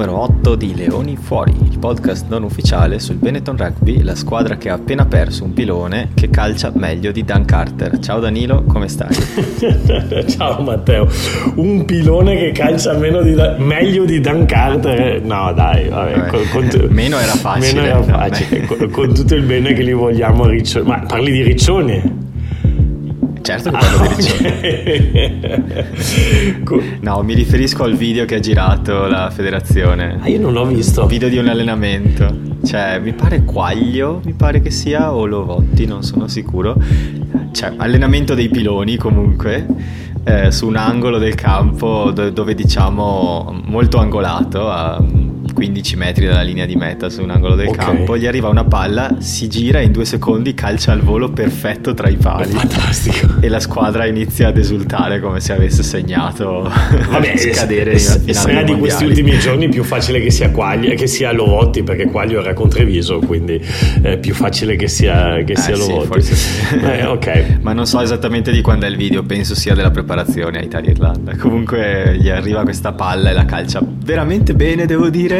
numero 8 di Leoni Fuori, il podcast non ufficiale sul Benetton Rugby, la squadra che ha appena perso un pilone che calcia meglio di Dan Carter. Ciao Danilo, come stai? Ciao Matteo, un pilone che calcia di da- meglio di Dan Carter? No dai, vabbè, vabbè. Con, con t- meno era facile. Meno era facile, con, con, tutto il bene che gli vogliamo a Riccioni. Ma parli di Riccioni? Certo che parlo di Riccione. no, mi riferisco al video che ha girato la federazione. Ah, io non l'ho visto. Video di un allenamento. Cioè, mi pare Quaglio, mi pare che sia, o Lovotti, non sono sicuro. Cioè, allenamento dei piloni comunque. Eh, su un angolo del campo dove diciamo molto angolato a 15 metri dalla linea di meta su un angolo del okay. campo, gli arriva una palla, si gira e in due secondi calcia al volo perfetto tra i pali. Fantastico. E la squadra inizia ad esultare come se avesse segnato Vabbè, scadere s- in s- Sarà di questi ultimi giorni più facile che sia Quagli, che sia Lovotti, perché Quaglio era con Treviso, quindi è più facile che sia, che sia eh, Lovotti. Sì, sì. Eh, okay. Ma non so esattamente di quando è il video, penso sia della preparazione a Italia-Irlanda. Comunque gli arriva questa palla e la calcia veramente bene, devo dire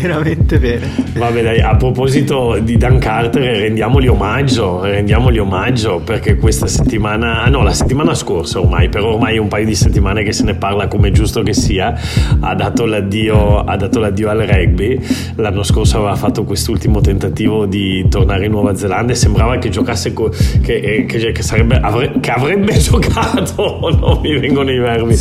veramente bene. Vabbè dai, a proposito di Dan Carter, rendiamogli omaggio, rendiamogli omaggio perché questa settimana, ah no, la settimana scorsa ormai, però ormai un paio di settimane che se ne parla come giusto che sia, ha dato l'addio, ha dato l'addio al rugby. L'anno scorso aveva fatto quest'ultimo tentativo di tornare in Nuova Zelanda e sembrava che giocasse, co- che, eh, che, che, sarebbe, avre- che avrebbe giocato, non mi vengono i verbi,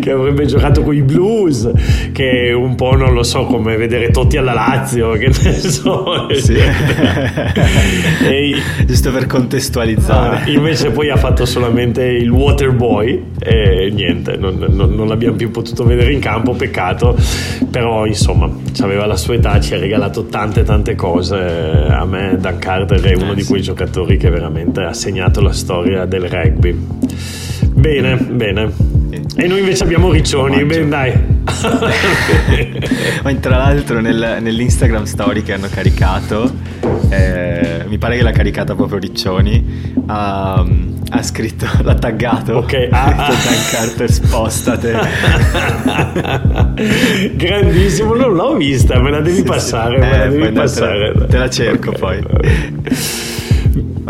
che avrebbe giocato con i Blues, che un po' non lo so come vedere Totti alla Lazio, che ne so. Sì. e, Giusto per contestualizzare. Uh, invece poi ha fatto solamente il Waterboy e niente, non, non, non, l'abbiamo più potuto vedere in campo, peccato, però insomma, aveva la sua età, ci ha regalato tante tante cose. A me Dan Carter è uno eh, di quei giocatori che veramente ha segnato la storia del rugby. Bene, bene. E noi invece abbiamo Riccioni, bene dai. Ma tra l'altro nel, nell'Instagram story che hanno caricato, eh, mi pare che l'ha caricata proprio Riccioni, ha, ha scritto, l'ha taggato. Ok, ah, ha detto Dan Carter spostate. Grandissimo, non l'ho vista, me la devi sì, passare, sì. me la eh, devi passare. Te la, te la cerco okay. poi.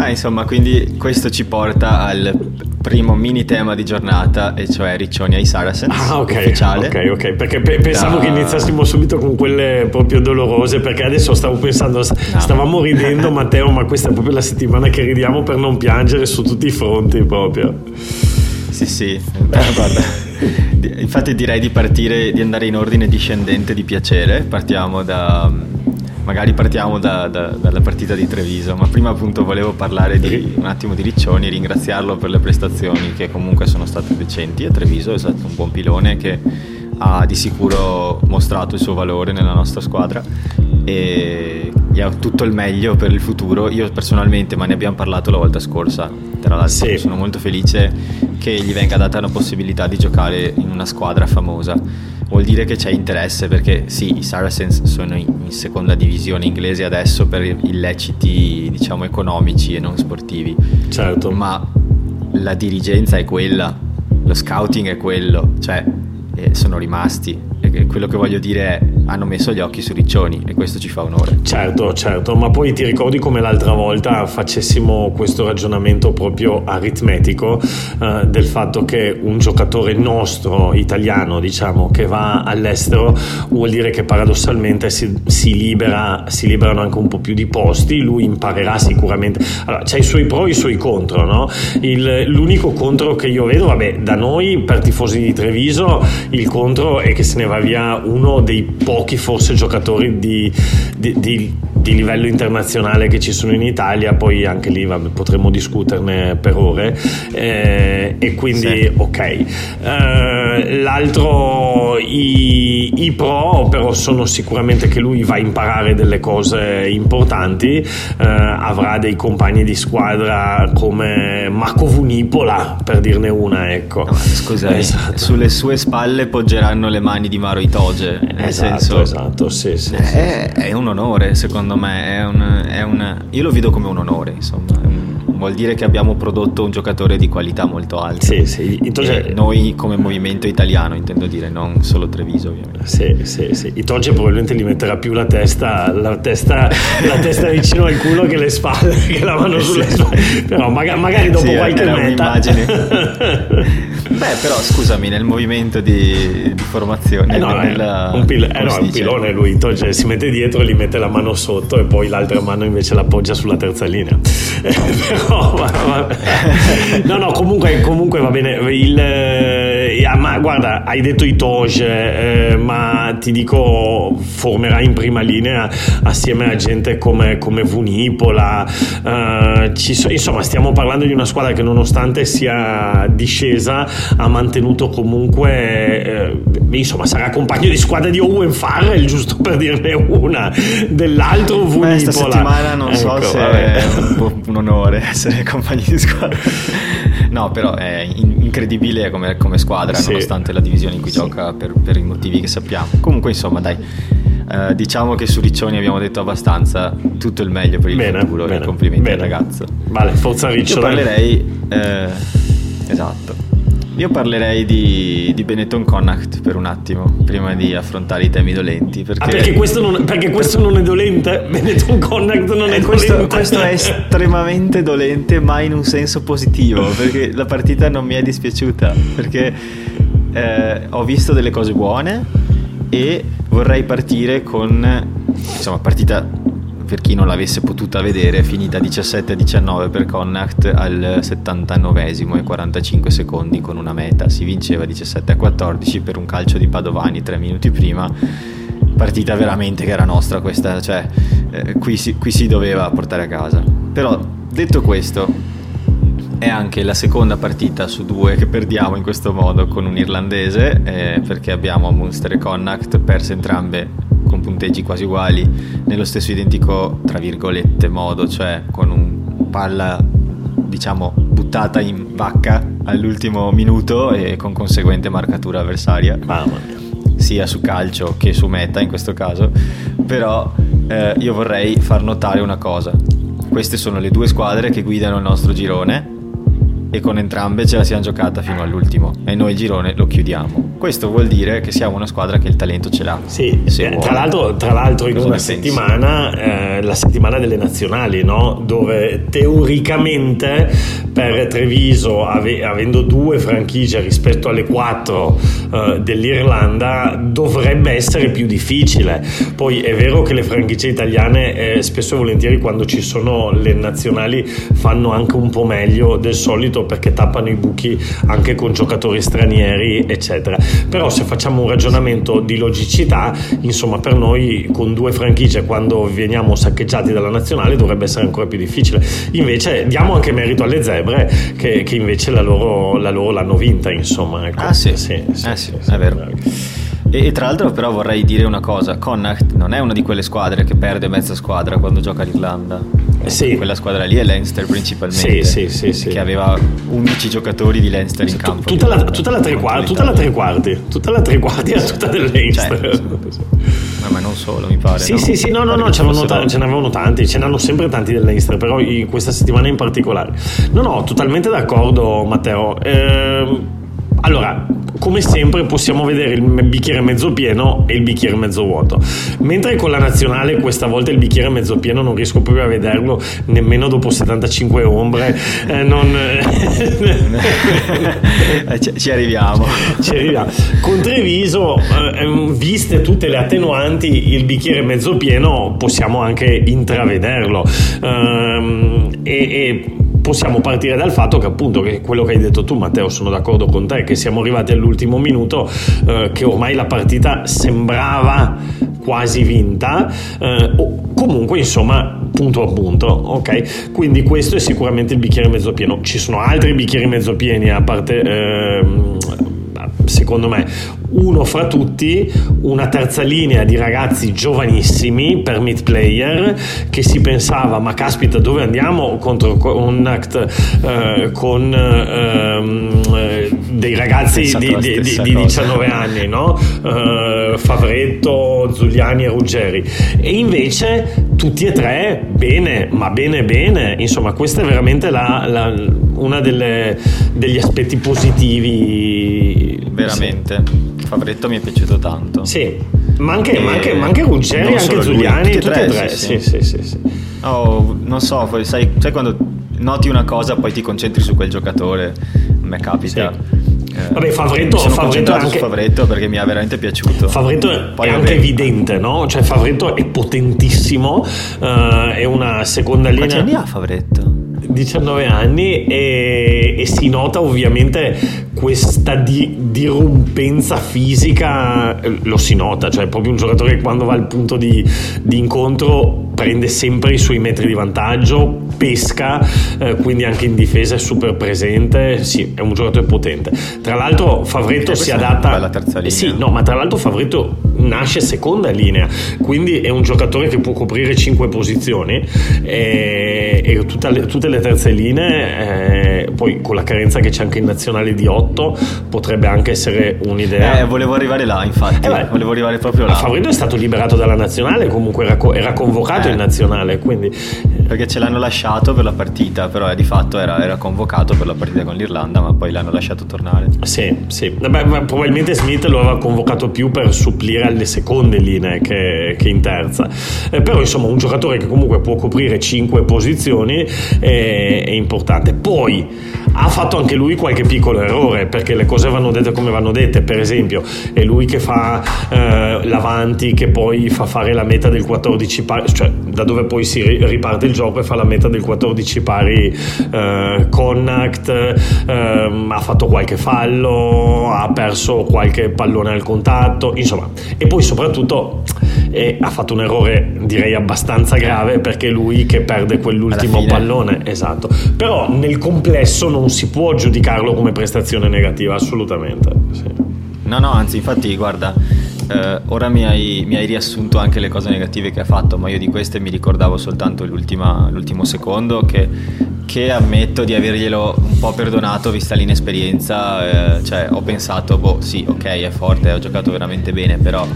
Ma insomma, quindi questo ci porta al primo mini tema di giornata, e cioè Riccioni ai Saracens. Ah, ok. Ufficiale. Ok, ok. Perché pe- pensavo da... che iniziassimo subito con quelle proprio dolorose, perché adesso stavo pensando, no, stavamo ridendo, Matteo, ma questa è proprio la settimana che ridiamo per non piangere su tutti i fronti proprio. Sì, sì. Beh, guarda. Infatti direi di partire, di andare in ordine discendente di piacere. Partiamo da magari partiamo da, da, dalla partita di Treviso, ma prima appunto volevo parlare di, un attimo di Riccioni, ringraziarlo per le prestazioni che comunque sono state decenti a Treviso, è stato un buon pilone che ha di sicuro mostrato il suo valore nella nostra squadra e gli ha tutto il meglio per il futuro. Io personalmente, ma ne abbiamo parlato la volta scorsa, tra l'altro sì. sono molto felice che gli venga data la possibilità di giocare in una squadra famosa vuol dire che c'è interesse perché sì, i Saracens sono in, seconda divisione inglese adesso per illeciti diciamo economici e non sportivi. Certo. Ma la dirigenza è quella, lo scouting è quello, cioè eh, sono rimasti quello che voglio dire è hanno messo gli occhi su Riccioni e questo ci fa onore. Certo, certo, ma poi ti ricordi come l'altra volta facessimo questo ragionamento proprio aritmetico eh, del fatto che un giocatore nostro, italiano, diciamo, che va all'estero vuol dire che paradossalmente si, si, libera, si liberano anche un po' più di posti, lui imparerà sicuramente. Allora, c'è i suoi pro e i suoi contro, no? Il, l'unico contro che io vedo, vabbè, da noi per tifosi di Treviso, il contro è che se ne va via uno dei pochi forse giocatori di, di, di, di livello internazionale che ci sono in Italia, poi anche lì vabbè, potremmo discuterne per ore eh, e quindi sì. ok. Eh, l'altro, i, i, pro però sono sicuramente che lui va a imparare delle cose importanti, eh, avrà dei compagni di squadra come Marco Vunipola per dirne una, ecco. No, scusa, esatto. sulle sue spalle poggeranno le mani di Maro Itoge. Nel esatto, senso, esatto, sì, sì, è, sì, è, un onore secondo me, è un, è un, io lo vedo come un onore, insomma, vuol dire che abbiamo prodotto un giocatore di qualità molto alta. Sì, sì. Entonces, noi come movimento italiano, intendo dire, non solo Treviso ovviamente. Sì, sì, sì. Itoge probabilmente gli metterà più la testa, la testa, la testa vicino al culo che le spalle, che la mano sulle sì. spalle. Però magari, magari dopo sì, qualche meta... Beh, però scusami, nel movimento di, di formazione... Eh no, nella, un, pil- eh no, un pilone lui, Itoge si mette dietro, gli mette la mano sotto e poi l'altra mano invece l'appoggia sulla terza linea. però, ma, ma, no, no, comunque, comunque va bene. Il, eh, ma guarda, hai detto Itoge, eh, ma ti dico, formerà in prima linea assieme a gente come, come Vunipola. Eh, so, insomma, stiamo parlando di una squadra che nonostante sia discesa ha mantenuto comunque, eh, insomma, sarà compagno di squadra di Owen Farrell, giusto per dirne una, dell'altro Vunipola. Questa settimana non ecco, so se vabbè. è un, un onore essere compagni di squadra. No, però è incredibile come, come squadra, sì. nonostante la divisione in cui sì. gioca per, per, i motivi che sappiamo. Comunque, insomma, dai. Uh, diciamo che su Riccioni abbiamo detto abbastanza tutto il meglio per il bene, futuro bene, complimenti bene. al ragazzo vale forza Riccioni io parlerei eh, esatto io parlerei di, di, Benetton Connacht per un attimo, prima di affrontare i temi dolenti. Perché, ah, perché questo, non, perché questo non è dolente? Benetton Connacht non è eh, questo, dolente. Questo è estremamente dolente, ma in un senso positivo, perché la partita non mi è dispiaciuta, perché eh, ho visto delle cose buone e vorrei partire con... Insomma, partita per chi non l'avesse potuta vedere, finita 17 a 19 per Connacht al 79 e 45 secondi con una meta, si vinceva 17 a 14 per un calcio di Padovani tre minuti prima, partita veramente che era nostra questa, cioè eh, qui, si, qui si doveva portare a casa. Però detto questo, è anche la seconda partita su due che perdiamo in questo modo con un irlandese eh, perché abbiamo Munster e Connacht perse entrambe con punteggi quasi uguali nello stesso identico, tra virgolette, modo, cioè con un palla diciamo buttata in vacca all'ultimo minuto e con conseguente marcatura avversaria. Mamma mia. Sia su calcio che su meta in questo caso. Però eh, io vorrei far notare una cosa. Queste sono le due squadre che guidano il nostro girone e con entrambe ce la siamo giocata fino all'ultimo e noi il girone lo chiudiamo. Questo vuol dire che siamo una squadra che il talento ce l'ha. Sì, eh, tra, l'altro, tra, l'altro, in Cosa una settimana, eh, la settimana delle nazionali, no? dove teoricamente per Treviso, ave- avendo due franchigie rispetto alle quattro eh, dell'Irlanda, dovrebbe essere più difficile. Poi è vero che le franchigie italiane eh, spesso e volentieri quando ci sono le nazionali fanno anche un po' meglio del solito perché tappano i buchi anche con giocatori stranieri, eccetera. Però se facciamo un ragionamento di logicità, insomma, per noi con due franchigie quando veniamo saccheggiati dalla nazionale dovrebbe essere ancora più difficile. Invece diamo anche merito alle zebre che, che invece la loro, la loro, l'hanno vinta, insomma. Ecco. Ah sì, sì, sì, eh, sì, sì è vero. E, e, tra l'altro però vorrei dire una cosa, Connacht non è una di quelle squadre che perde mezza squadra quando gioca l'Irlanda. Sì. Quella squadra lì è Leinster principalmente, sì, sì, sì, che aveva 11 giocatori di Leinster in campo. Tutta la, tutta la, tre, quarti, tutta la tre quarti, tutta la tre quarti era tutta del Leinster. Cioè, ma non solo, mi pare. Sì, no? sì, sì, no, no, no, ce, fossero... ce n'avevano tanti, ce n'hanno sempre tanti del Leinster, però in questa settimana in particolare. No, no, totalmente d'accordo, Matteo. Eh, allora, come sempre possiamo vedere il bicchiere mezzo pieno e il bicchiere mezzo vuoto. Mentre con la nazionale questa volta il bicchiere mezzo pieno non riesco proprio a vederlo nemmeno dopo 75 ombre. Eh, non... Eh, ci, ci, arriviamo. ci arriviamo. Con Treviso, eh, viste tutte le attenuanti, il bicchiere mezzo pieno possiamo anche intravederlo. Um, e, e possiamo partire dal fatto che appunto che quello che hai detto tu Matteo sono d'accordo con te che siamo arrivati all'ultimo minuto eh, che ormai la partita sembrava quasi vinta eh, o comunque insomma punto a punto ok? Quindi questo è sicuramente il bicchiere mezzo pieno. Ci sono altri bicchieri mezzo pieni a parte eh, secondo me uno fra tutti, una terza linea di ragazzi giovanissimi per mid player che si pensava ma caspita dove andiamo contro un act eh, con ehm, eh, dei ragazzi di, di, di, di, 19 anni, no? Uh, Favretto, Zuliani e Ruggeri. E invece tutti e tre bene, ma bene bene. Insomma, questa è veramente la, la, una degli aspetti positivi. Veramente. Sì. Favretto mi è piaciuto tanto. Sì, ma anche, ma anche, ma anche Ruggeri, anche Zuliani, tutti, tutti e tre. Sì, sì, sì. sì. Oh, non so, sai, sai quando noti una cosa poi ti concentri su quel giocatore? A me capita. Eh, Vabbè, Favretto, sono Favretto, anche, Favretto perché mi ha veramente piaciuto. Favretto è, Poi è anche evidente, no? Cioè, Favretto è potentissimo. Uh, è una seconda linea. Quanti anni ha Favretto? 19 anni e, e, si nota ovviamente questa di, dirumpenza fisica, lo si nota, cioè è proprio un giocatore che quando va al punto di, di incontro prende sempre i suoi metri di vantaggio, pesca, eh, quindi anche in difesa è super presente, sì, è un giocatore potente. Tra l'altro Favretto si adatta... alla terza linea. Sì, no, ma tra l'altro Favretto nasce seconda linea, quindi è un giocatore che può coprire cinque posizioni e, e le, tutte le terze linee, eh, poi con la carenza che c'è anche in nazionale di 8, potrebbe anche essere un'idea. Eh, volevo arrivare là, infatti, eh volevo arrivare proprio là. Favretto è stato liberato dalla nazionale, comunque era, era convocato in nazionale, quindi... Perché ce l'hanno lasciato per la partita, però di fatto era, era, convocato per la partita con l'Irlanda, ma poi l'hanno lasciato tornare. Sì, sì. Beh, probabilmente Smith lo aveva convocato più per supplire alle seconde linee che, che in terza. Eh, però insomma un giocatore che comunque può coprire cinque posizioni è, è importante. Poi ha fatto anche lui qualche piccolo errore, perché le cose vanno dette come vanno dette. Per esempio, è lui che fa eh, l'avanti, che poi fa fare la meta del 14 pari, cioè da dove poi si riparte il gioco e fa la meta del 14 pari eh, Connacht, eh, ha fatto qualche fallo, ha perso qualche pallone al contatto, insomma, e poi soprattutto eh, ha fatto un errore direi abbastanza grave perché è lui che perde quell'ultimo pallone, esatto. Però nel complesso non si può giudicarlo come prestazione negativa, assolutamente. Sì. No, no, anzi, infatti, guarda, eh, ora mi hai, mi hai, riassunto anche le cose negative che ha fatto, ma io di queste mi ricordavo soltanto l'ultimo secondo che, che, ammetto di averglielo un po' perdonato vista l'inesperienza, eh, cioè ho pensato, boh sì, ok, è forte, ho giocato veramente bene, però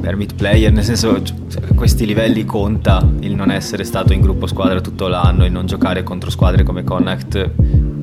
permit player, nel senso cioè, a questi livelli conta il non essere stato in gruppo squadra tutto l'anno, il non giocare contro squadre come Connacht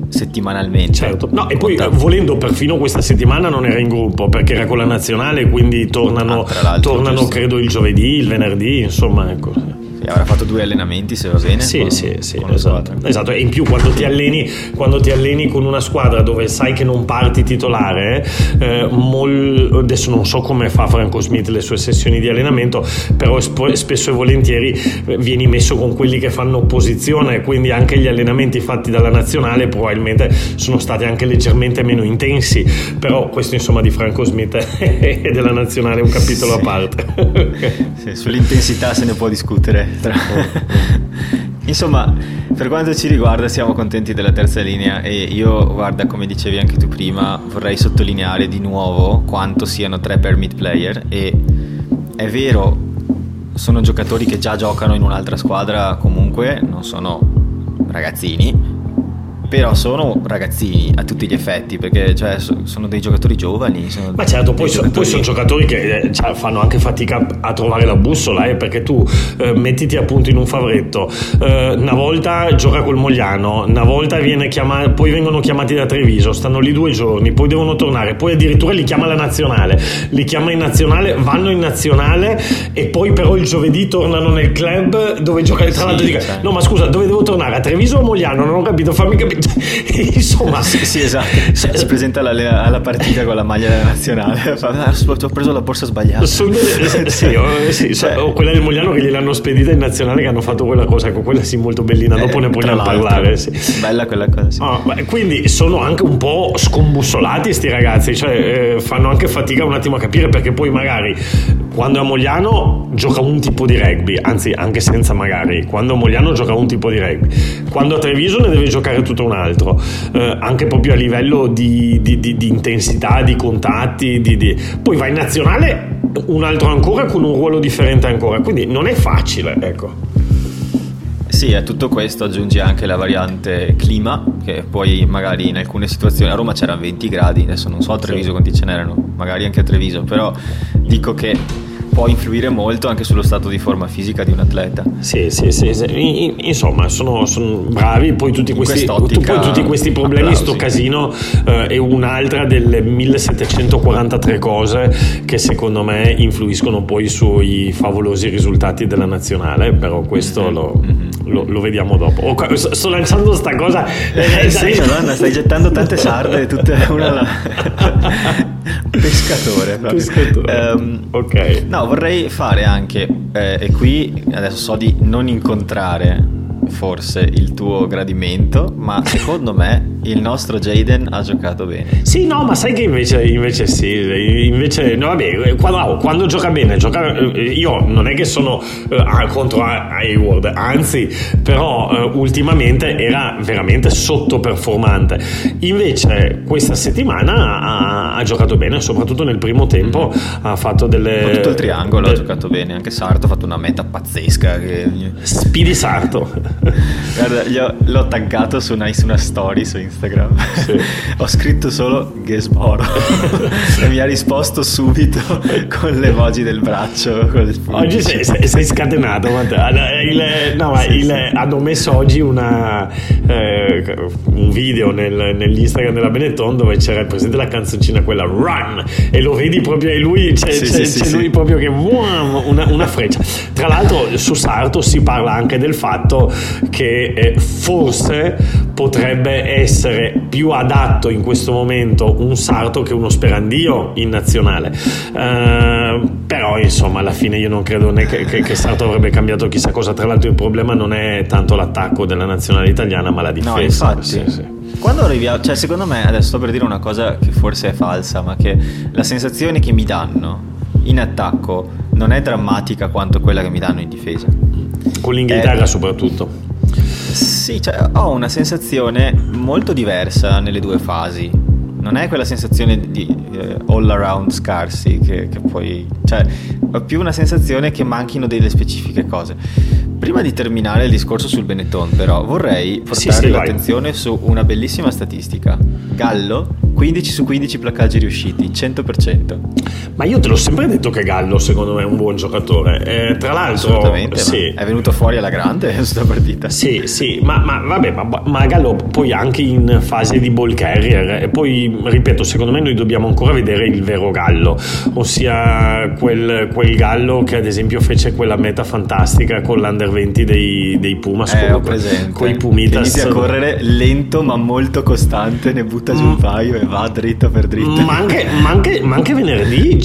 settimanalmente. Certo, no, e poi volendo perfino questa settimana non era in gruppo perché era con la nazionale, quindi tornano, ah, tornano credo il giovedì, il venerdì, insomma, ecco. E avrà fatto due allenamenti se va bene. Sì, con, sì, sì, esatto. esatto. E in più quando ti, alleni, quando ti alleni con una squadra dove sai che non parti titolare, eh, mol, adesso non so come fa Franco Smith le sue sessioni di allenamento, però spesso e volentieri vieni messo con quelli che fanno opposizione, quindi anche gli allenamenti fatti dalla nazionale probabilmente sono stati anche leggermente meno intensi, però questo insomma di Franco Smith e della nazionale è un capitolo sì. a parte. sì, sull'intensità se ne può discutere. Insomma, per quanto ci riguarda siamo contenti della terza linea e io, guarda, come dicevi anche tu prima, vorrei sottolineare di nuovo quanto siano tre permit player e è vero, sono giocatori che già giocano in un'altra squadra comunque, non sono ragazzini, però sono ragazzini a tutti gli effetti perché cioè, sono dei giocatori giovani ma certo poi, giocatori... poi, sono giocatori che cioè, fanno anche fatica a trovare la bussola eh, perché tu eh, mettiti appunto in un favretto. Eh, una volta gioca col Mogliano una volta viene chiamato poi vengono chiamati da Treviso stanno lì due giorni poi devono tornare poi addirittura li chiama la nazionale. Li chiama in nazionale vanno in nazionale e poi però il giovedì tornano nel club dove gioca tra sì, l'altro dica, cioè. no ma scusa dove devo tornare? A Treviso o Mogliano? Non ho capito fammi capire insomma sì, sì esatto. Si presenta alla, alla, partita con la maglia della nazionale ah, ho preso la borsa sbagliata. Sono, sì, o, sì, cioè, o quella del Mogliano che gliel'hanno spedita in nazionale che hanno fatto quella cosa ecco quella sì molto bellina dopo eh, ne vogliamo parlare sì. bella quella cosa sì. oh, quindi sono anche un po' scombussolati sti ragazzi cioè eh, fanno anche fatica un attimo a capire perché poi magari quando è a Mogliano gioca un tipo di rugby anzi anche senza magari quando a Mogliano gioca un tipo di rugby. Quando a Treviso ne deve giocare tutto un un altro, eh, anche proprio a livello di, di, di, di intensità, di contatti, poi vai in nazionale un altro ancora con un ruolo differente ancora, quindi non è facile, ecco. Sì, a tutto questo aggiungi anche la variante clima, che poi magari in alcune situazioni, a Roma c'erano 20 gradi, adesso non so a Treviso sì. quanti ce n'erano, magari anche a Treviso, però dico che può influire molto anche sullo stato di forma fisica di un atleta. Sì, sì, sì, sì. insomma, sono, sono, bravi. Poi tutti questi, poi tutti questi problemi, applausi. sto casino eh, è un'altra delle 1743 cose che secondo me influiscono poi sui favolosi risultati della nazionale, però questo mm-hmm. lo, mm-hmm. Lo, lo, vediamo dopo. Oh, sto lanciando sta cosa. Eh, sì, madonna, stai gettando tante sarde, tutte una alla... Pescatore. Pescatore. Um, ok. No, vorrei fare anche, eh, e qui adesso so di non incontrare forse il tuo gradimento, ma secondo me il nostro Jaden ha giocato bene. Sì, no, ma sai che invece, invece sì, invece, no, vabbè, quando, quando gioca bene, gioca, eh, io non è che sono uh, contro Hayward, anzi, però uh, ultimamente era veramente sottoperformante. Invece questa settimana ha, ha, giocato bene, soprattutto nel primo tempo mm-hmm. ha fatto delle... Tutto il triangolo de... ha giocato bene, anche Sarto ha fatto una meta pazzesca. Che... Speedy Sarto. Guarda, io l'ho taggato su una, su una story su Instagram. Sì. Ho scritto solo Gesboro e mi ha risposto subito con le emoji del braccio. Oggi sei, sei, sei, scatenato. Il, no, sì, il, sì. Hanno messo oggi una, eh, un video nel, nell'Instagram della Benetton dove c'era presente la canzoncina quella Run e lo vedi proprio e lui c'è, c'è, c'è lui proprio che una, una, freccia. Tra l'altro su Sarto si parla anche del fatto che eh, forse potrebbe essere più adatto in questo momento un Sarto che uno Sperandio in nazionale. Uh, però insomma alla fine io non credo né che, che, che, Sarto avrebbe cambiato chissà cosa. Tra l'altro il problema non è tanto l'attacco della nazionale italiana ma la difesa. No, infatti. Sì, sì. Quando arriviamo, cioè secondo me, adesso sto per dire una cosa che forse è falsa, ma che la sensazione che mi danno in attacco non è drammatica quanto quella che mi danno in difesa. Con l'Inghilterra è... soprattutto. Sì, cioè, ho una sensazione molto diversa nelle due fasi. Non è quella sensazione di eh, all around scarsi che, che poi... Cioè, ho più una sensazione che manchino delle specifiche cose. Prima di terminare il discorso sul Benetton, però, vorrei portare sì, sì, l'attenzione vai. su una bellissima statistica. Gallo 15 su 15 placcaggi riusciti, 100%. Ma io te l'ho sempre detto che Gallo secondo me è un buon giocatore. Eh, tra l'altro, Assolutamente, sì. è venuto fuori alla grande questa partita. Sì, sì, ma, ma vabbè, ma, ma, Gallo poi anche in fase di ball carrier. E poi, ripeto, secondo me noi dobbiamo ancora vedere il vero Gallo, ossia quel, quel Gallo che ad esempio fece quella meta fantastica con l'Under 20 dei, dei Pumas. Eh, con, i Pumitas. Inizia a correre lento ma molto costante, ne butta giù mm. un paio e va dritto per dritto. Ma anche, ma anche, ma anche venerdì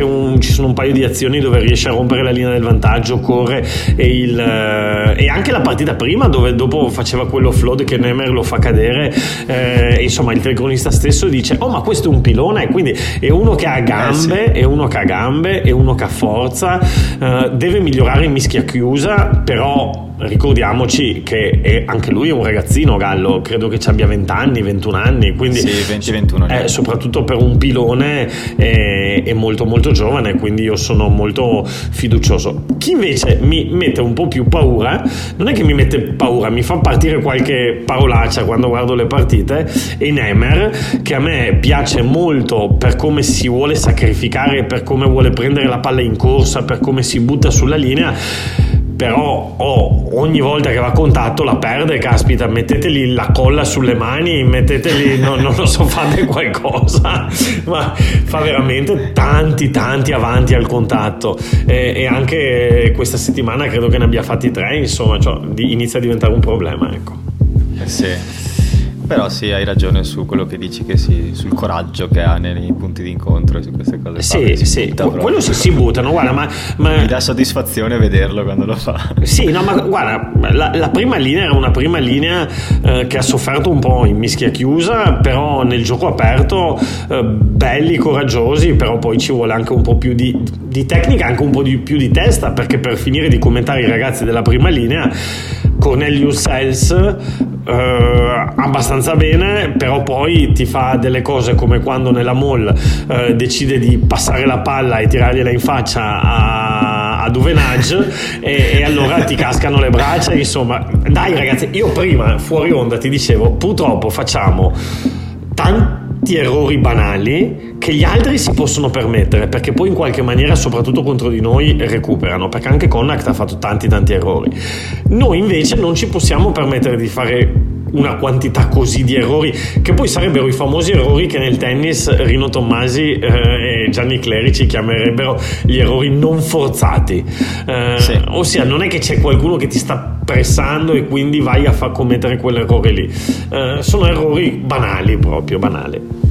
un, ci sono un paio di azioni dove riesce a rompere la linea del vantaggio, corre e, il, e anche la partita prima dove dopo faceva quello flood che Nemer lo fa cadere. Eh, insomma, il telecronista stesso dice: Oh, ma questo è un pilone. Quindi è uno che ha gambe, eh sì. è uno che ha gambe, è uno che ha forza. Eh, deve migliorare in mischia chiusa, però ricordiamoci che anche lui è un ragazzino Gallo, credo che ci abbia 20 anni, 21 anni, quindi sì, 20-21 eh, soprattutto per un pilone è, è, molto molto giovane, quindi io sono molto fiducioso. Chi invece mi mette un po' più paura, non è che mi mette paura, mi fa partire qualche parolaccia quando guardo le partite, è Nemer, che a me piace molto per come si vuole sacrificare, per come vuole prendere la palla in corsa, per come si butta sulla linea però oh, ogni volta che va a contatto la perde, caspita, metteteli la colla sulle mani, metteteli, no, non lo so, fate qualcosa, ma fa veramente tanti, tanti avanti al contatto e, e anche questa settimana credo che ne abbia fatti tre, insomma, cioè, inizia a diventare un problema, ecco. Eh sì. Però sì, hai ragione su quello che dici, che si, sul coraggio che ha nei punti di incontro e su queste cose. Sì, fa, sì, quello si, si buttano, guarda, ma, ma, Mi dà soddisfazione vederlo quando lo fa. Sì, no, ma guarda, la, la prima linea era una prima linea eh, che ha sofferto un po' in mischia chiusa, però nel gioco aperto, eh, belli, coraggiosi, però poi ci vuole anche un po' più di, di tecnica, anche un po' di, più di testa, perché per finire di commentare i ragazzi della prima linea Cornelius Sales eh, abbastanza bene, però poi ti fa delle cose come quando nella mall eh, decide di passare la palla e tirargliela in faccia a a Duvenage e, e, allora ti cascano le braccia, insomma. Dai ragazzi, io prima fuori onda ti dicevo, purtroppo facciamo tanti errori banali che gli altri si possono permettere perché poi in qualche maniera soprattutto contro di noi recuperano perché anche Connacht ha fatto tanti tanti errori. Noi invece non ci possiamo permettere di fare una quantità così di errori, che poi sarebbero i famosi errori che nel tennis Rino Tommasi eh, Gianni Clerici chiamerebbero gli errori non forzati. Eh, sì. Ossia, non è che c'è qualcuno che ti sta pressando e quindi vai a far commettere quell'errore lì. Eh, sono errori banali proprio, banali.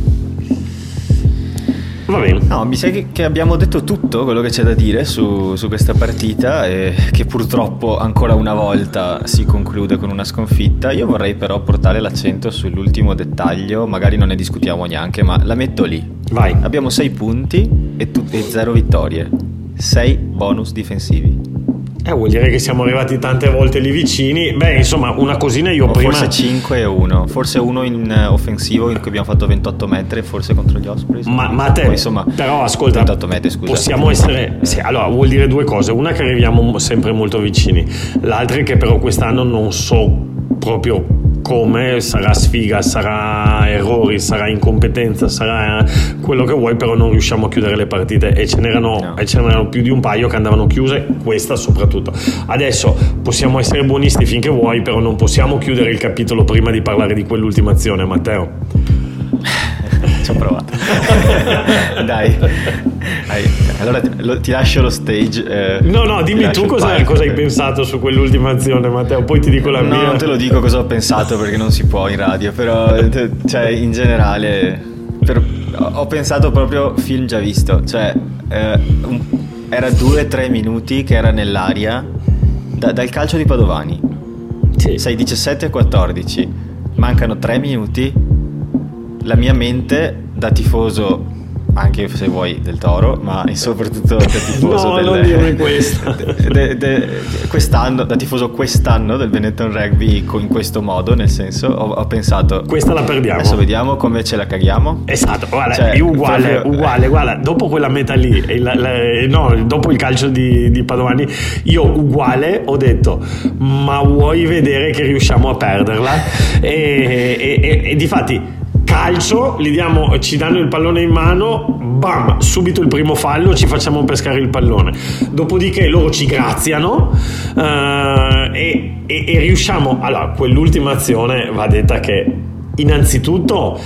Va bene. No, mi sa che, abbiamo detto tutto quello che c'è da dire su, su, questa partita e che purtroppo ancora una volta si conclude con una sconfitta. Io vorrei però portare l'accento sull'ultimo dettaglio, magari non ne discutiamo neanche, ma la metto lì. Vai. Abbiamo 6 punti e, e 0 vittorie. 6 bonus difensivi. Eh, vuol dire che siamo arrivati tante volte lì vicini. Beh, insomma, una cosina io o prima. Forse 5 e 1. Forse uno in eh, offensivo in cui abbiamo fatto 28 metri, forse contro gli Ospreys. Ma, ma te, Poi, insomma, però ascolta, 28 metri, scusa. Possiamo essere. Sì, allora, vuol dire due cose. Una che arriviamo sempre molto vicini, l'altra è che però quest'anno non so proprio come, sarà sfiga, sarà errori, sarà incompetenza, sarà quello che vuoi, però non riusciamo a chiudere le partite e ce n'erano, no. e ce n'erano più di un paio che andavano chiuse, questa soprattutto. Adesso possiamo essere buonisti finché vuoi, però non possiamo chiudere il capitolo prima di parlare di quell'ultima azione, Matteo. Ci ho provato. Dai. Dai. Allora ti, ti, lascio lo stage. Eh, no, no, dimmi tu cosa, cosa, hai pensato su quell'ultima azione, Matteo. Poi ti dico la no, mia. No, non te lo dico cosa ho pensato perché non si può in radio. Però, cioè, in generale, per, ho pensato proprio film già visto. Cioè, eh, un, era due o tre minuti che era nell'aria da, dal calcio di Padovani. Sì. Sei 17 e 14. Mancano tre minuti la mia mente da tifoso anche se vuoi del Toro, ma soprattutto da tifoso no, del. De, de, de, quest'anno, da tifoso quest'anno del Benetton Rugby in questo modo, nel senso, ho, ho, pensato questa la perdiamo. Adesso vediamo come ce la caghiamo. Esatto, guarda, cioè, uguale, proprio... uguale, guarda, dopo quella meta lì, la, la, no, dopo il calcio di, di Padovani, io uguale ho detto, ma vuoi vedere che riusciamo a perderla? e, e, e, e difatti calcio, diamo, ci danno il pallone in mano, bam, subito il primo fallo, ci facciamo pescare il pallone. Dopodiché loro ci graziano uh, e, e, e riusciamo... Allora, quell'ultima azione va detta che innanzitutto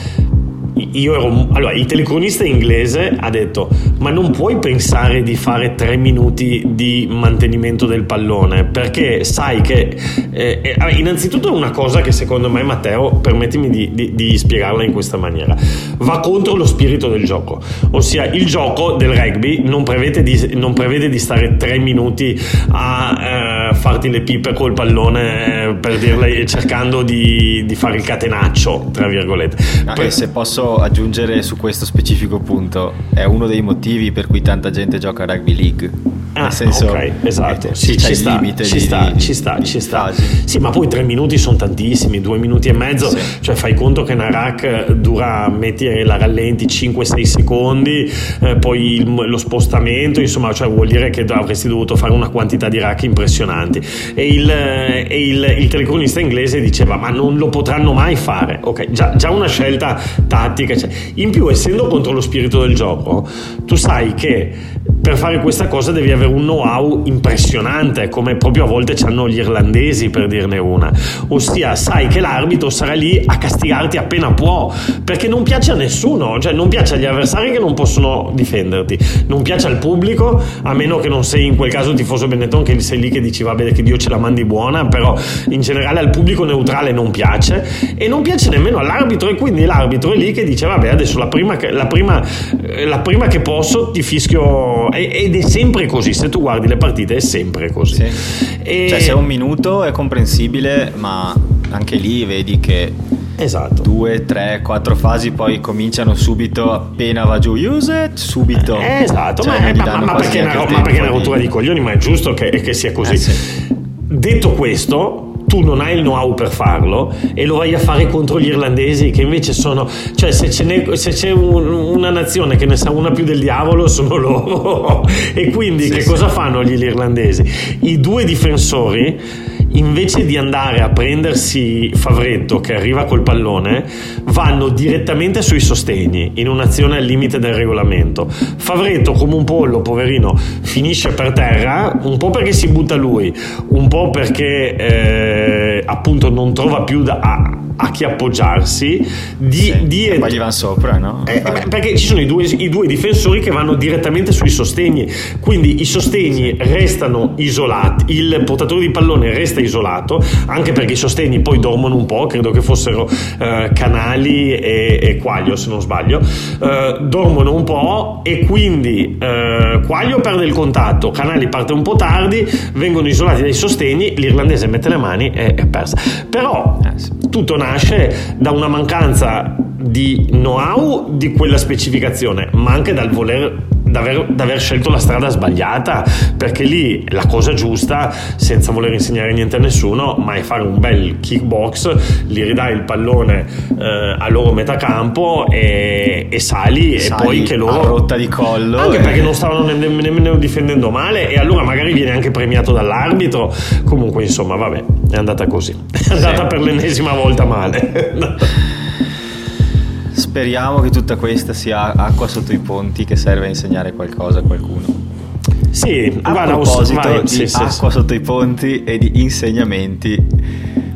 io ero allora il telecronista inglese ha detto ma non puoi pensare di fare tre minuti di mantenimento del pallone perché sai che eh, eh, innanzitutto è una cosa che secondo me Matteo permettimi di, di, di, spiegarla in questa maniera. Va contro lo spirito del gioco ossia il gioco del rugby non prevede di, non prevede di stare tre minuti a eh, farti le pipe col pallone eh, per dirle cercando di, di, fare il catenaccio tra virgolette. No, per... se posso aggiungere su questo specifico punto, è uno dei motivi per cui tanta gente gioca a rugby league. Ah, Nel senso, ok, esatto. Eh, sì, ci, sta, ci, sta, di, ci sta, ci sta, Sì, ma poi tre minuti sono tantissimi, due minuti e mezzo, sì. cioè fai conto che una rack dura, metti la rallenti 5-6 secondi, eh, poi il, lo spostamento, insomma, cioè vuol dire che avresti dovuto fare una quantità di rack impressionanti. E il, e il, il telecronista inglese diceva, ma non lo potranno mai fare. Ok, già, già una scelta tattica. Cioè. In più, essendo contro lo spirito del gioco, tu sai che per fare questa cosa devi avere un know-how impressionante, come proprio a volte hanno gli irlandesi per dirne una. Ossia, sai che l'arbitro sarà lì a castigarti appena può, perché non piace a nessuno, cioè non piace agli avversari che non possono difenderti, non piace al pubblico, a meno che non sei in quel caso tifoso Benetton che sei lì che dici va bene che Dio ce la mandi buona, però in generale al pubblico neutrale non piace e non piace nemmeno all'arbitro e quindi l'arbitro è lì che dice vabbè adesso la prima, la prima, eh, la prima che posso ti fischio ed è sempre così, se tu guardi le partite è sempre così. Sì. E... Cioè se è un minuto è comprensibile, ma anche lì vedi che Esatto. Due, tre, quattro fasi poi cominciano subito appena va giù use it, subito. Eh, esatto, cioè, ma, ma, ma, perché una, ma, perché è una rottura di coglioni, ma è giusto che, che sia così. Eh, sì. Detto questo, tu non hai il know-how per farlo e lo vai a fare contro gli irlandesi che invece sono, cioè se, se c'è un, una nazione che ne sa una più del diavolo sono loro e quindi sì, che sì. cosa fanno gli irlandesi? I due difensori invece di andare a prendersi Favretto che arriva col pallone, vanno direttamente sui sostegni in un'azione al limite del regolamento. Favretto, come un pollo, poverino, finisce per terra, un po' perché si butta lui, un po' perché eh, appunto non trova più da, a, a chi appoggiarsi di, sì, di e poi gli vanno sopra no? Eh, perché ci sono i due, i due, difensori che vanno direttamente sui sostegni. Quindi i sostegni restano isolati il portatore di pallone resta isolato anche perché i sostegni poi dormono un po' credo che fossero eh, Canali e, e, Quaglio se non sbaglio. Eh, dormono un po' e quindi eh, Quaglio perde il contatto Canali parte un po' tardi vengono isolati dai sostegni l'irlandese mette le mani e è persa. Però eh, tutto nasce da una mancanza di know-how di quella specificazione, ma anche dal voler D'aver, d'aver, scelto la strada sbagliata perché lì la cosa giusta senza voler insegnare niente a nessuno ma è fare un bel kickbox gli ridai il pallone eh, a loro metà campo e, e sali, sali, e poi che loro a rotta di collo anche e... perché non stavano nemmeno, nemmeno difendendo male e allora magari viene anche premiato dall'arbitro. Comunque insomma vabbè è andata così. È andata sì. per l'ennesima volta male Speriamo che tutta questa sia acqua sotto i ponti che serve a insegnare qualcosa a qualcuno. Sì, a guarda, proposito vai, di sì, acqua sì. sotto i ponti e di insegnamenti,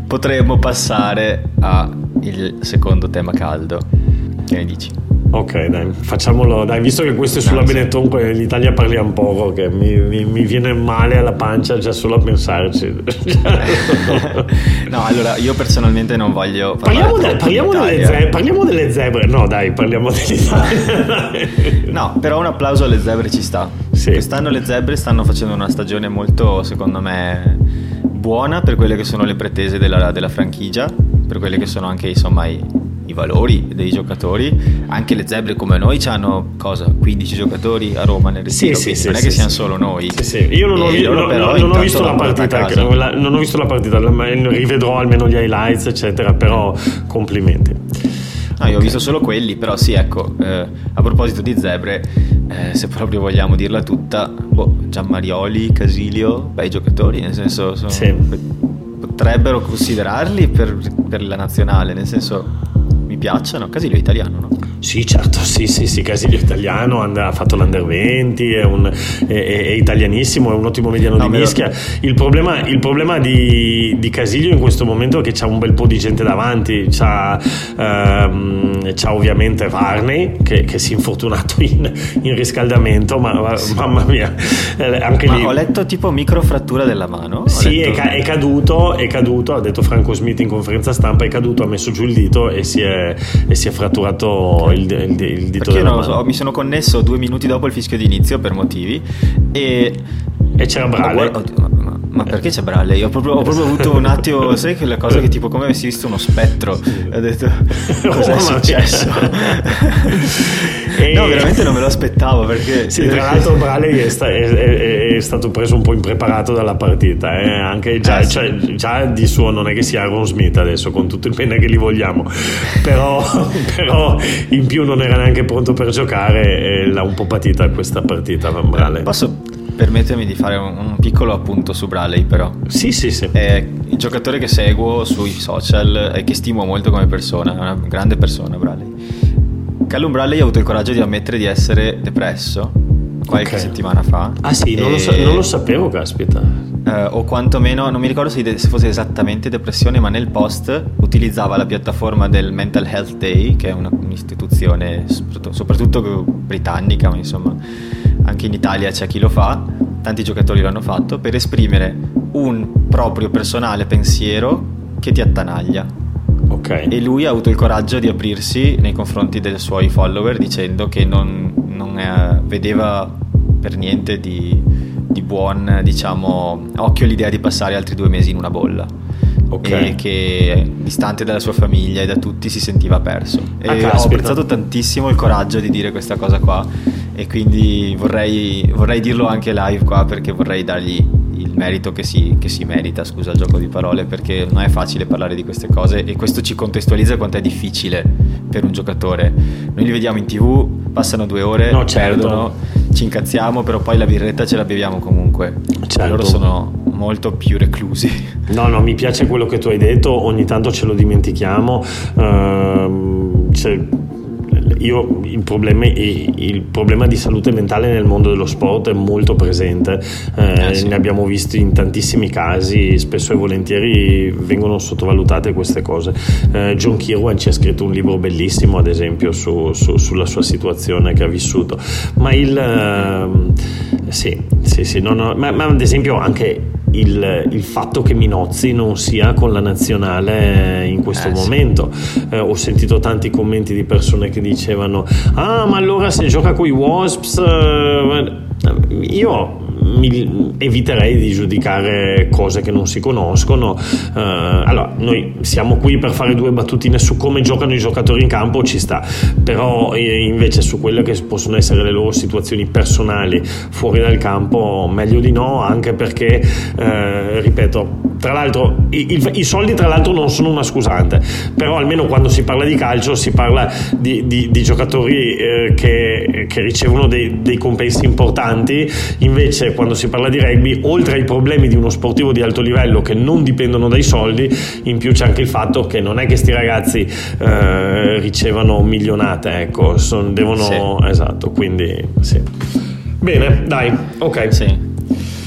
potremmo passare al secondo tema caldo. Che ne dici? Ok, dai, facciamolo. Dai, visto che questo è sulla. Benetton, in Italia parliamo poco, che mi, mi, mi, viene male alla pancia già solo a pensarci. no, allora io personalmente non voglio. Parliamo, de, parliamo, delle zebre, parliamo, delle zebre, No, dai, parliamo dell'Italia. no, però un applauso alle zebre ci sta. Sì. Quest'anno le zebre stanno facendo una stagione molto, secondo me, buona per quelle che sono le pretese della, della franchigia, per quelle che sono anche insomma i valori dei giocatori. Anche le zebre come noi hanno cosa? 15 giocatori a Roma nel ritiro, sì, sì, non sì, è che siamo solo noi. Io non ho, io, non, non ho visto la partita, la, non ho visto la partita, rivedrò almeno gli highlights, eccetera, però complimenti. No, io ho visto solo quelli, però sì, ecco, eh, a proposito di zebre, eh, se proprio vogliamo dirla tutta, boh, Gianmarioli, Casilio, bei giocatori, nel senso, sono, sì. potrebbero considerarli per, per la nazionale, nel senso piacciono. Casilio è italiano, no? Sì, certo, sì, sì, sì, Casilio è italiano, ha fatto l'Under 20, è, un, è, è, italianissimo, è un ottimo mediano no, di mischia. Il problema, il problema di, di, Casilio in questo momento è che c'ha un bel po' di gente davanti, c'ha, ehm, c'ha ovviamente Varney che, che, si è infortunato in, in riscaldamento, ma sì. mamma mia, eh, anche ma lì... Ho letto tipo microfrattura della mano. Sì, letto... è, è, caduto, è caduto, ha detto Franco Smith in conferenza stampa, è caduto, ha messo giù il dito e si è, e si è il, il, il dito Perché non so, mi sono connesso due minuti dopo il fischio di inizio per motivi e... E c'era Brale. ma, ma perché c'è Brale? Ho proprio, ho proprio avuto un attimo, sai quella cosa che tipo come avessi visto uno spettro. Ho detto, cos'è oh, successo? e... No, veramente non me lo aspettavo perché... Sì, tra l'altro Brale è, sta, è, è, è, stato preso un po' impreparato dalla partita, eh? anche già, eh, sì. cioè, già, di suo non è che sia Aaron Smith adesso, con tutto il bene che gli vogliamo, però, però in più non era neanche pronto per giocare e l'ha un po' patita questa partita Brale. Posso permettermi di fare un, un, piccolo appunto su Bradley però. Sì, sì, sì. È il giocatore che seguo sui social e che stimo molto come persona, è una grande persona Bradley. Callum Bradley ha avuto il coraggio di ammettere di essere depresso qualche okay. settimana fa. Ah sì, non, lo, sa- non lo, sapevo, caspita. Uh, o quantomeno, non mi ricordo se, se, fosse esattamente depressione, ma nel post utilizzava la piattaforma del Mental Health Day, che è una, un'istituzione soprattutto britannica, ma insomma anche in Italia c'è chi lo fa, tanti giocatori l'hanno fatto, per esprimere un proprio personale pensiero che ti attanaglia. Okay. E lui ha avuto il coraggio di aprirsi nei confronti dei suoi follower dicendo che non, non è, vedeva per niente di, di buon diciamo, occhio l'idea di passare altri due mesi in una bolla. Okay. e che distante dalla sua famiglia e da tutti si sentiva perso. Ah, e ho apprezzato tantissimo il coraggio di dire questa cosa qua e quindi vorrei, vorrei dirlo anche live qua perché vorrei dargli merito che si, che si, merita, scusa il gioco di parole, perché non è facile parlare di queste cose e questo ci contestualizza quanto è difficile per un giocatore. Noi li vediamo in tv, passano due ore, no, certo. perdono, ci incazziamo, però poi la birretta ce la beviamo comunque. Certo. Loro sono molto più reclusi. No, no, mi piace quello che tu hai detto, ogni tanto ce lo dimentichiamo. Uh, cioè, io il problema, il problema, di salute mentale nel mondo dello sport è molto presente, eh, eh sì. ne abbiamo visti in tantissimi casi, spesso e volentieri vengono sottovalutate queste cose. Eh, John Kirwan ci ha scritto un libro bellissimo, ad esempio, su, su, sulla sua situazione che ha vissuto, ma il... Eh, sì, sì, sì, no, no, ma, ma ad esempio anche il, il, fatto che Minozzi non sia con la nazionale in questo eh, momento. Sì. Eh, ho sentito tanti commenti di persone che dicevano: Ah, ma allora se gioca con i Wasps. Eh, io mi eviterei di giudicare cose che non si conoscono. Uh, allora, noi siamo qui per fare due battutine su come giocano i giocatori in campo, ci sta, però eh, invece su quelle che possono essere le loro situazioni personali fuori dal campo, meglio di no, anche perché, uh, ripeto, tra l'altro i, i, i, soldi tra l'altro non sono una scusante, però almeno quando si parla di calcio si parla di, di, di giocatori eh, che, che, ricevono dei, dei compensi importanti, invece quando si parla di rugby, oltre ai problemi di uno sportivo di alto livello che non dipendono dai soldi, in più c'è anche il fatto che non è che questi ragazzi eh, ricevano milionate, ecco, son, devono... Sì. Esatto, quindi sì. Bene, dai, ok. Sì.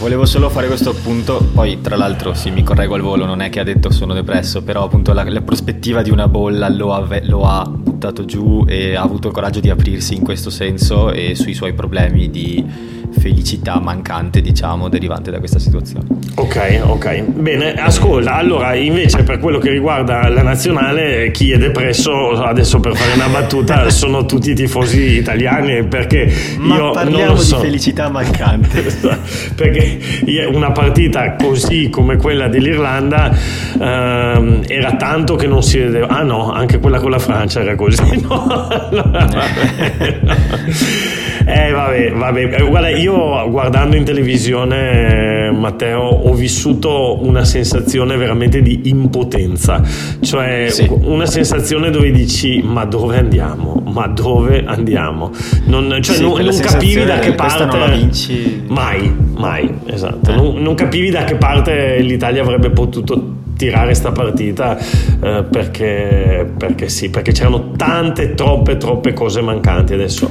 Volevo solo fare questo appunto, poi tra l'altro sì, mi correggo al volo, non è che ha detto sono depresso, però appunto la, la prospettiva di una bolla lo ha, lo ha, buttato giù e ha avuto il coraggio di aprirsi in questo senso e sui suoi problemi di felicità mancante, diciamo, derivante da questa situazione. Ok, ok. Bene, ascolta, allora invece per quello che riguarda la nazionale, chi è depresso, adesso per fare una battuta, sono tutti i tifosi italiani perché Ma io parliamo non lo so. di felicità mancante. perché una partita così come quella dell'Irlanda ehm, era tanto che non si vedeva. Ah no, anche quella con la Francia era così. No, no, vabbè, no. Eh vabbè, vabbè. Eh, guarda, io guardando in televisione, Matteo, ho vissuto una sensazione veramente di impotenza, cioè sì. una sensazione dove dici ma dove andiamo? Ma dove andiamo? Non, cioè, sì, non, non capivi da che parte... Non la vinci. Mai, mai, esatto. Eh. Non, non capivi da che parte l'Italia avrebbe potuto tirare sta partita eh, perché, perché sì, perché c'erano tante, troppe, troppe cose mancanti adesso.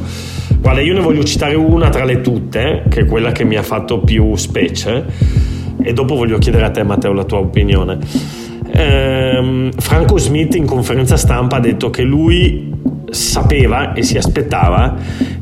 Guarda, io ne voglio citare una tra le tutte, che è quella che mi ha fatto più specie, e dopo voglio chiedere a te, Matteo, la tua opinione. Ehm, Franco Smith in conferenza stampa ha detto che lui sapeva e si aspettava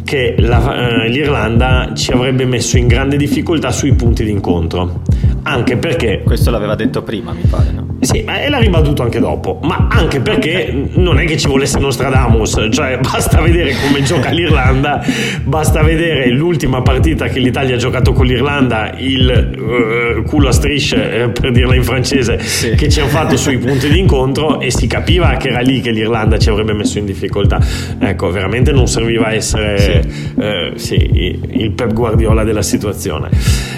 che la, eh, l'Irlanda ci avrebbe messo in grande difficoltà sui punti d'incontro. Anche perché. Questo l'aveva detto prima, mi pare, no? Sì, ma l'ha ribattuto anche dopo. Ma anche perché non è che ci volesse Nostradamus, cioè basta vedere come gioca l'Irlanda, basta vedere l'ultima partita che l'Italia ha giocato con l'Irlanda, il uh, culo a strisce, eh, per dirla in francese, sì. che ci hanno fatto sui punti d'incontro e si capiva che era lì che l'Irlanda ci avrebbe messo in difficoltà. Ecco, veramente non serviva essere sì. Eh, sì, il Pep Guardiola della situazione.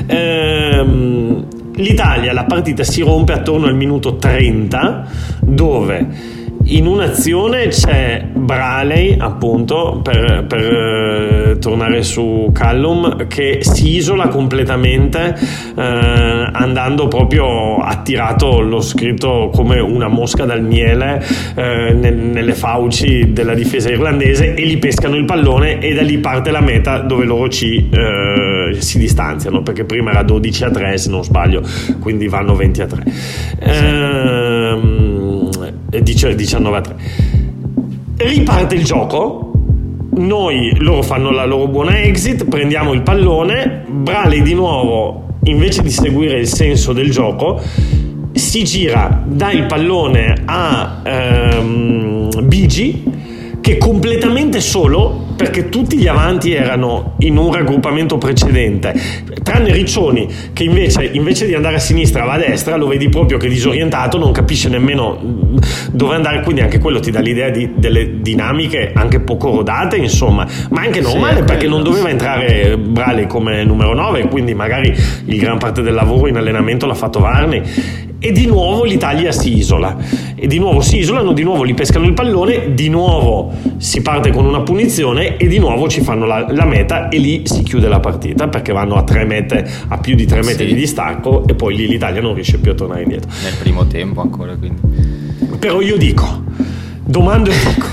Ehm L'Italia, la partita si rompe attorno al minuto 30 dove in un'azione c'è Braley, appunto, per, per eh, tornare su Callum, che si isola completamente eh, andando proprio attirato, l'ho scritto come una mosca dal miele eh, nel, nelle fauci della difesa irlandese e gli pescano il pallone e da lì parte la meta dove loro ci, eh, si distanziano, perché prima era 12 a 3 se non sbaglio, quindi vanno 20 a 3. Ehm 19 a 3. Riparte il gioco. Noi, loro fanno la loro buona exit, prendiamo il pallone, Brale di nuovo, invece di seguire il senso del gioco, si gira, dà il pallone a ehm, Bigi che completamente solo perché tutti gli avanti erano in un raggruppamento precedente, tranne Riccioni che invece, invece di andare a sinistra va a destra, lo vedi proprio che è disorientato, non capisce nemmeno mm, dove andare, quindi anche quello ti dà l'idea di, delle dinamiche anche poco rodate, insomma, ma anche normale sì, perché non doveva entrare Brale come numero 9, quindi magari il gran parte del lavoro in allenamento l'ha fatto Varni e di nuovo l'Italia si isola e di nuovo si isolano, di nuovo li pescano il pallone, di nuovo si parte con una punizione e di nuovo ci fanno la, la meta e lì si chiude la partita perché vanno a, tre mete, a più di tre metri sì. di distacco e poi lì l'Italia non riesce più a tornare indietro. Nel primo tempo ancora quindi. Però io dico, domando e dico,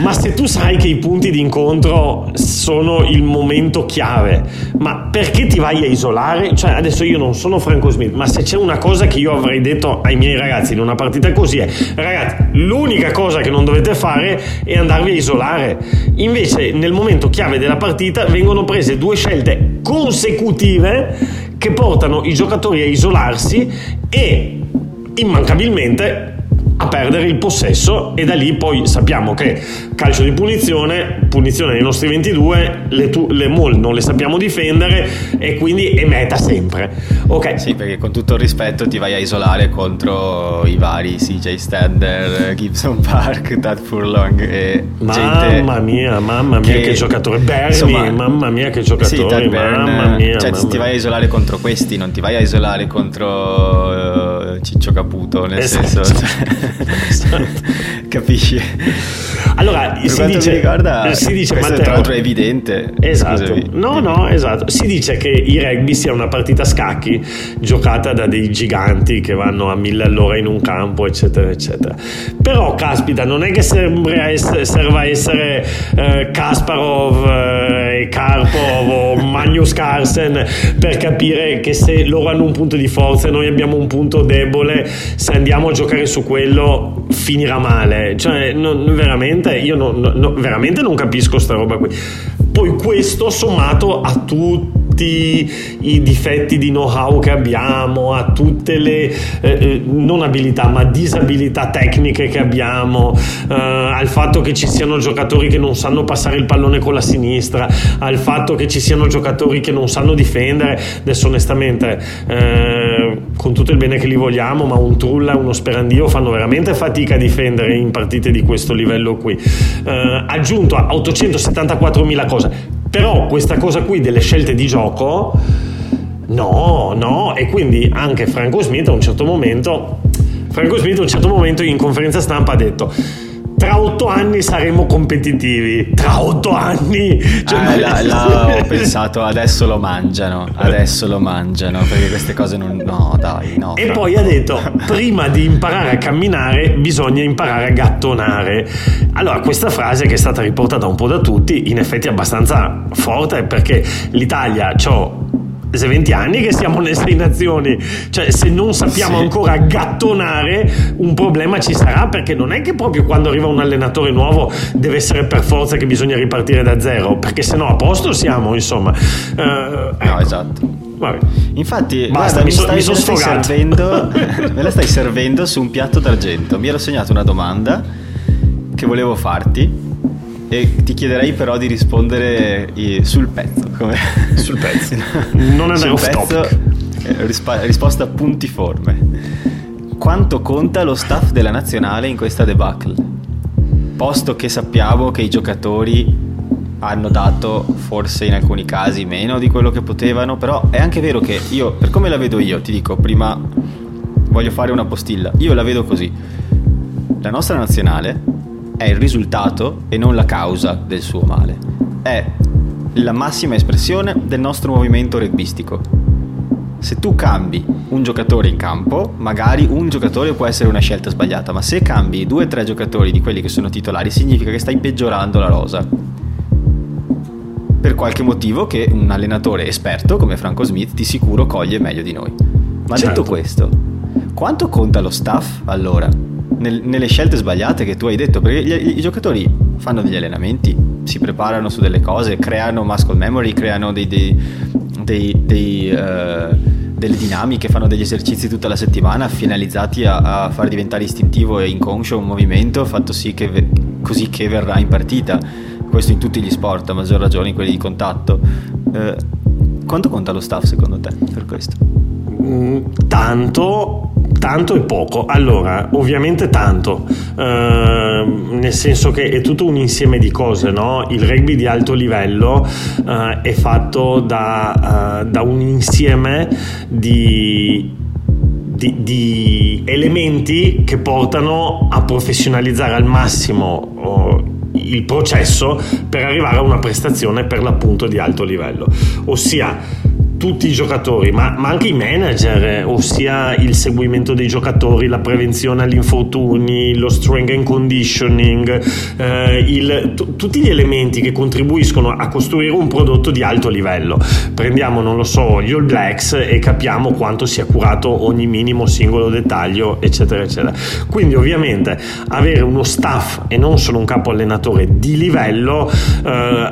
ma se tu sai che i punti di incontro sono il momento chiave, ma perché ti vai a isolare? Cioè, adesso io non sono Franco Smith, ma se c'è una cosa che io avrei detto ai miei ragazzi in una partita così è, ragazzi, l'unica cosa che non dovete fare è andarvi a isolare. Invece, nel momento chiave della partita vengono prese due scelte consecutive che portano i giocatori a isolarsi e immancabilmente perdere il possesso e da lì poi sappiamo che calcio di punizione, punizione nei nostri 22, le, tu, le mall non le sappiamo difendere e quindi è meta sempre. Ok. Sì, perché con tutto il rispetto ti vai a isolare contro i vari CJ Stander, Gibson Park, Tad Furlong e Mamma mia, mamma mia che, che giocatore Bernie, insomma, mamma mia che giocatore, sì, mamma mia. Cioè mamma ti vai a isolare contro questi, non ti vai a isolare contro uh, Ciccio Caputo, nel esatto. senso... Cioè, Capisci? Allora, per si dice, ricorda, si dice questo Matteo, tra l'altro è evidente. Esatto. Scusami. No, no, esatto. Si dice che il rugby sia una partita a scacchi giocata da dei giganti che vanno a mille all'ora in un campo, eccetera, eccetera. Però, caspita, non è che essere, serva a essere eh, Kasparov eh, e Karpov o Magnus Carlsen per capire che se loro hanno un punto di forza e noi abbiamo un punto debole, se andiamo a giocare su quello finirà male. Cioè, non, veramente, io non, no, veramente non capisco sta roba qui. Poi questo sommato a tutti i difetti di know-how che abbiamo, a tutte le eh, eh, non abilità ma disabilità tecniche che abbiamo, eh, al fatto che ci siano giocatori che non sanno passare il pallone con la sinistra, al fatto che ci siano giocatori che non sanno difendere. Adesso onestamente, eh, con tutto il bene che li vogliamo, ma un Trulla e uno Sperandio fanno veramente fatica a difendere in partite di questo livello qui. Eh, aggiunto a 874.000 cose però questa cosa qui delle scelte di gioco, no, no, e quindi anche Franco Smith a un certo momento, Franco Smith a un certo momento in conferenza stampa ha detto tra otto anni saremo competitivi. Tra otto anni. Cioè, ah, la, la, ho pensato adesso lo mangiano, adesso lo mangiano, perché queste cose non... No, dai, no. E poi ha detto, prima di imparare a camminare bisogna imparare a gattonare. Allora, questa frase che è stata riportata un po' da tutti, in effetti è abbastanza forte perché l'Italia ha 20 anni che siamo nelle sei nazioni, cioè se non sappiamo sì. ancora gattonare un problema ci sarà perché non è che proprio quando arriva un allenatore nuovo deve essere per forza che bisogna ripartire da zero, perché se no a posto siamo, insomma. Uh, ecco. No, esatto. Vabbè. Infatti, Basta, guarda, mi, so, stai, mi sono stai servendo, me la stai servendo su un piatto d'argento. Mi ero segnato una domanda che volevo farti e ti chiederei però di rispondere sul pezzo. Come? Sul pezzo. non andare off pezzo, eh, rispa- risposta puntiforme. Quanto conta lo staff della nazionale in questa debacle? Posto che sappiamo che i giocatori hanno dato forse in alcuni casi meno di quello che potevano, però è anche vero che io, per come la vedo io, ti dico, prima voglio fare una postilla, io la vedo così. La nostra nazionale è il risultato e non la causa del suo male. È la massima espressione del nostro movimento rugbistico. Se tu cambi un giocatore in campo, magari un giocatore può essere una scelta sbagliata, ma se cambi due o tre giocatori di quelli che sono titolari, significa che stai peggiorando la rosa. Per qualche motivo che un allenatore esperto come Franco Smith di sicuro coglie meglio di noi. Ma certo. detto questo, quanto conta lo staff allora? Nel, nelle scelte sbagliate che tu hai detto, perché gli, i giocatori fanno degli allenamenti, si preparano su delle cose, creano muscle memory, creano dei, dei, dei, dei uh, delle dinamiche, fanno degli esercizi tutta la settimana finalizzati a, a far diventare istintivo e inconscio un movimento fatto sì che così che verrà in partita questo in tutti gli sport, a maggior ragione in quelli di contatto. Eh, quanto conta lo staff secondo te per questo? Mm, tanto, tanto e poco. Allora, ovviamente tanto, eh, nel senso che è tutto un insieme di cose, no? Il rugby di alto livello eh, è fatto da, uh, da un insieme di di, di, elementi che portano a professionalizzare al massimo oh, il processo per arrivare a una prestazione per l'appunto di alto livello. Ossia, tutti i giocatori, ma, ma, anche i manager, eh, ossia il seguimento dei giocatori, la prevenzione agli infortuni, lo strength and conditioning, eh, il, t- tutti gli elementi che contribuiscono a costruire un prodotto di alto livello. Prendiamo, non lo so, gli All Blacks e capiamo quanto sia curato ogni minimo singolo dettaglio, eccetera, eccetera. Quindi ovviamente avere uno staff e non solo un capo allenatore di livello eh,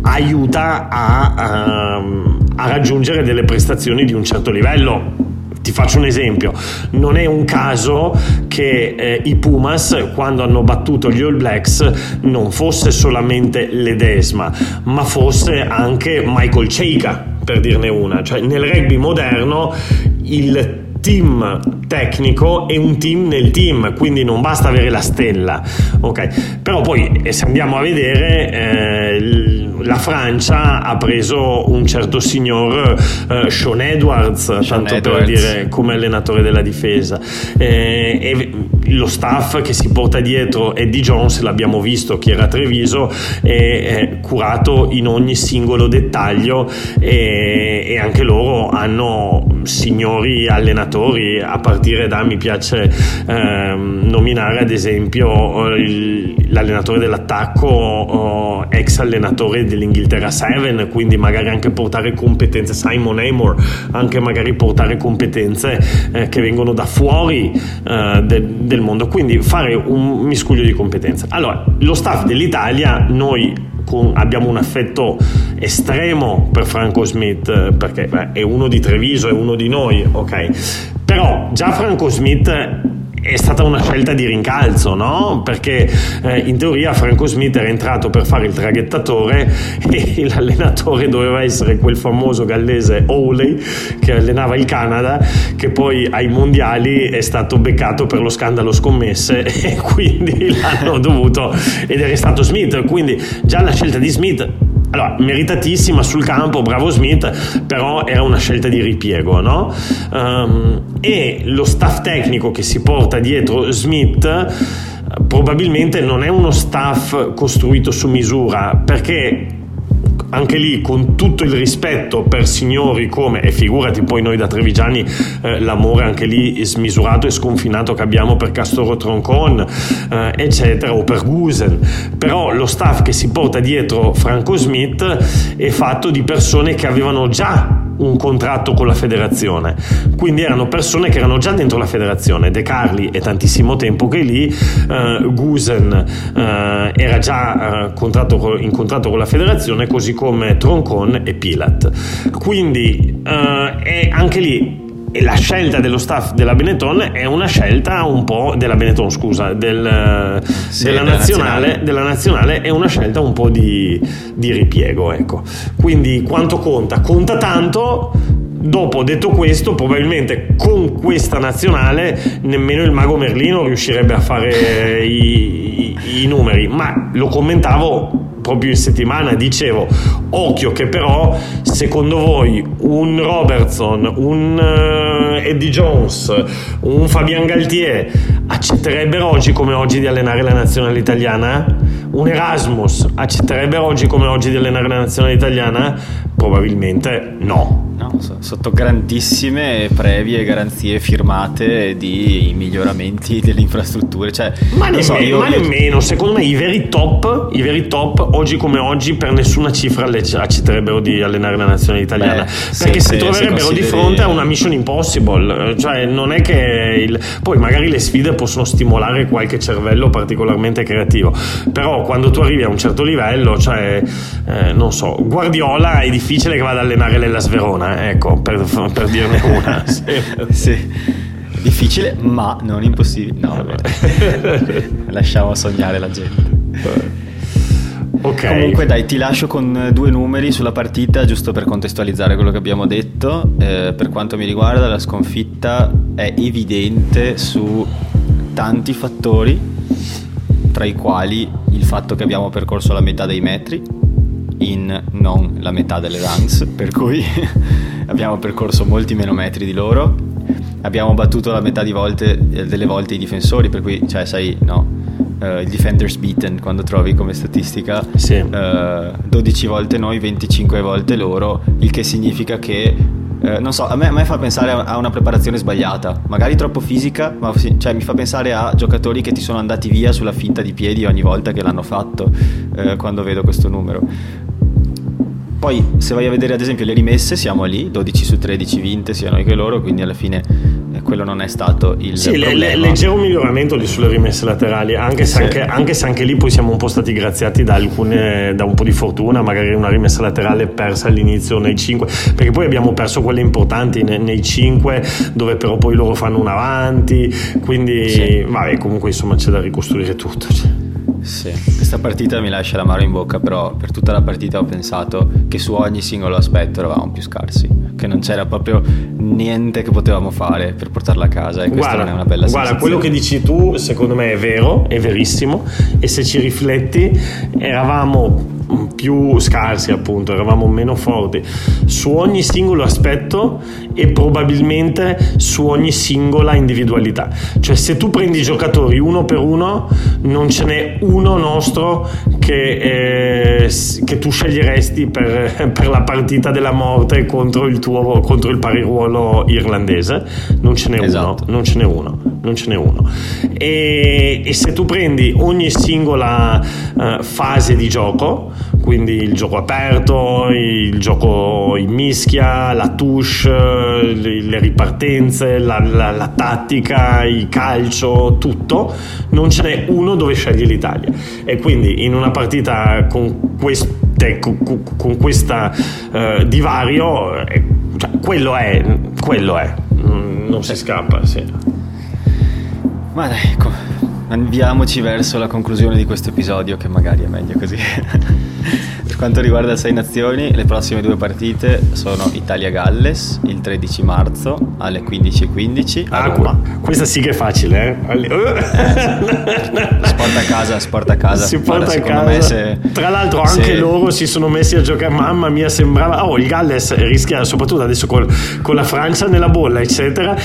aiuta a... a a raggiungere delle prestazioni di un certo livello. Ti faccio un esempio, non è un caso che eh, i Pumas quando hanno battuto gli All Blacks non fosse solamente Ledesma, ma fosse anche Michael Cheika, per dirne una. Cioè nel rugby moderno il team tecnico e un team nel team, quindi non basta avere la stella, ok? Però poi se andiamo a vedere eh, la Francia ha preso un certo signor eh, Sean Edwards, Sean tanto Edwards. per dire come allenatore della difesa. Eh, e lo staff che si porta dietro Eddie Jones, l'abbiamo visto chi era a Treviso, è, è curato in ogni singolo dettaglio e, e, anche loro hanno signori allenatori, a partire da mi piace eh, nominare ad esempio il, l'allenatore dell'attacco, ex allenatore dell'Inghilterra 7, quindi magari anche portare competenze, Simon Amor, anche magari portare competenze eh, che vengono da fuori eh, de, del mondo, quindi fare un miscuglio di competenze. Allora, lo staff dell'Italia, noi con, abbiamo un affetto estremo per Franco Smith eh, perché beh, è uno di Treviso, è uno di noi, ok? Però già Franco Smith è stata una scelta di rincalzo, no? Perché eh, in teoria Franco Smith era entrato per fare il traghettatore e l'allenatore doveva essere quel famoso gallese Howley che allenava il Canada, che poi ai mondiali è stato beccato per lo scandalo scommesse e quindi l'hanno dovuto ed è stato Smith. Quindi già la scelta di Smith allora, meritatissima sul campo, bravo Smith, però era una scelta di ripiego, no? Um, e lo staff tecnico che si porta dietro Smith probabilmente non è uno staff costruito su misura, perché anche lì con tutto il rispetto per signori come, e figurati poi noi da trevigiani, eh, l'amore anche lì smisurato e sconfinato che abbiamo per Castoro Troncon, eh, eccetera, o per Gusen, però lo staff che si porta dietro Franco Smith è fatto di persone che avevano già un contratto con la federazione. Quindi erano persone che erano già dentro la federazione. De Carli è tantissimo tempo che è lì, eh, Gusen eh, era già eh, contratto, in contratto con la federazione, così come Troncon e Pilat. Quindi eh, anche lì e la scelta dello staff della Benetton è una scelta un po' della Benetton scusa del, sì, della, nazionale, nazionale, della, nazionale, è una scelta un po' di, di ripiego ecco. quindi quanto conta? conta tanto Dopo detto questo, probabilmente con questa nazionale nemmeno il mago Merlino riuscirebbe a fare i, i, i numeri, ma lo commentavo proprio in settimana dicevo occhio che però secondo voi un Robertson un uh, Eddie Jones un Fabian Galtier accetterebbero oggi come oggi di allenare la nazionale italiana? un Erasmus accetterebbero oggi come oggi di allenare la nazionale italiana? probabilmente no No, sotto grandissime previe garanzie firmate di miglioramenti delle infrastrutture. Cioè, ma, nemmeno, so, io, ma nemmeno, secondo me i veri top, i veri top, oggi come oggi, per nessuna cifra accetterebbero di allenare la nazionale italiana. Beh, perché se, si troverebbero consideri... di fronte a una mission impossible. Cioè, non è che il... poi magari le sfide possono stimolare qualche cervello particolarmente creativo. Però quando tu arrivi a un certo livello, cioè, eh, non so, Guardiola è difficile che vada ad allenare l'Ellas Verona ecco, per, per dirne una. sì. Difficile, ma non impossibile. No, vabbè. Lasciamo sognare la gente. Ok, Ok. Comunque dai, ti lascio con due numeri sulla partita, giusto per contestualizzare quello che abbiamo detto. Eh, per quanto mi riguarda, la sconfitta è evidente su tanti fattori, tra i quali il fatto che abbiamo percorso la metà dei metri, in non la metà delle runs, per cui abbiamo percorso molti meno metri di loro. Abbiamo battuto la metà volte, delle volte i difensori, per cui, cioè, sai, no, uh, il defenders beaten quando trovi come statistica sì. uh, 12 volte noi 25 volte loro il che significa che uh, non so a me, a me, fa pensare a una preparazione sbagliata magari troppo fisica ma cioè, mi fa pensare a giocatori che ti sono andati via sulla finta di piedi ogni volta che l'hanno fatto quando vedo questo numero poi se vai a vedere ad esempio le rimesse siamo lì 12 su 13 vinte sia noi che loro quindi alla fine eh, quello non è stato il sì, problema. Le, leggero miglioramento lì sulle rimesse laterali, anche se, sì. anche, anche se, anche, lì poi siamo un po' stati graziati da, alcune, da un po' di fortuna, magari una rimessa laterale persa all'inizio nei 5, perché poi abbiamo perso quelle importanti nei, nei 5, dove però poi loro fanno un avanti, quindi sì. vabbè, comunque insomma c'è da ricostruire tutto. Cioè. Sì, questa partita mi lascia l'amaro in bocca, però per tutta la partita ho pensato che su ogni singolo aspetto eravamo più scarsi, che non c'era proprio niente che potevamo fare per portarla a casa e questa guarda, non è una bella sensazione. Guarda, quello che dici tu secondo me è vero, è verissimo e se ci rifletti eravamo più scarsi appunto, eravamo meno forti su ogni singolo aspetto e probabilmente su ogni singola individualità. Cioè se tu prendi i giocatori uno per uno non ce n'è uno nostro che, eh, che tu sceglieresti per, per, la partita della morte contro il tuo contro il pariruolo irlandese. Non ce n'è esatto. uno, non ce n'è uno, non ce n'è uno. E, e se tu prendi ogni singola uh, fase di gioco, quindi il gioco aperto, il gioco in mischia, la touche, le ripartenze, la, la, la tattica, il calcio, tutto, non ce n'è uno dove sceglie l'Italia. E quindi in una partita con queste, con, con questa uh, divario, eh, cioè, quello è, quello è, non, non si scappa. Sì. Ma dai, ecco, andiamoci verso la conclusione di questo episodio, che magari è meglio così. Per quanto riguarda Sei Nazioni, le prossime due partite sono Italia-Galles il 13 marzo alle 15.15 a ah, Roma. Questa sì che è facile, eh? eh sì. Sport a casa, sport a casa. Si porta a casa. Se, Tra l'altro anche se... loro si sono messi a giocare, mamma mia, sembrava... Oh, il Galles rischia, soprattutto adesso col, con la Francia nella bolla, eccetera.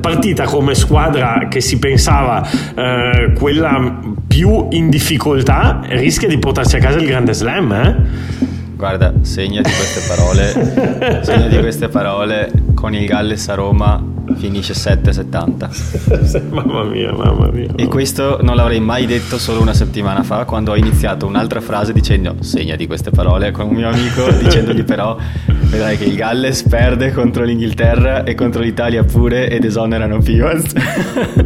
Partita come squadra che si pensava eh, quella più in difficoltà, rischia di portarsi a casa il Grande Slam, eh? Guarda, segna di queste parole, segna di queste parole con il Galles a Roma finisce 7,70. mamma mia, mamma mia. E questo non l'avrei mai detto solo una settimana fa quando ho iniziato un'altra frase dicendo segna di queste parole con un mio amico dicendogli però vedrai che il Galles perde contro l'Inghilterra e contro l'Italia pure ed esonerano Pivas.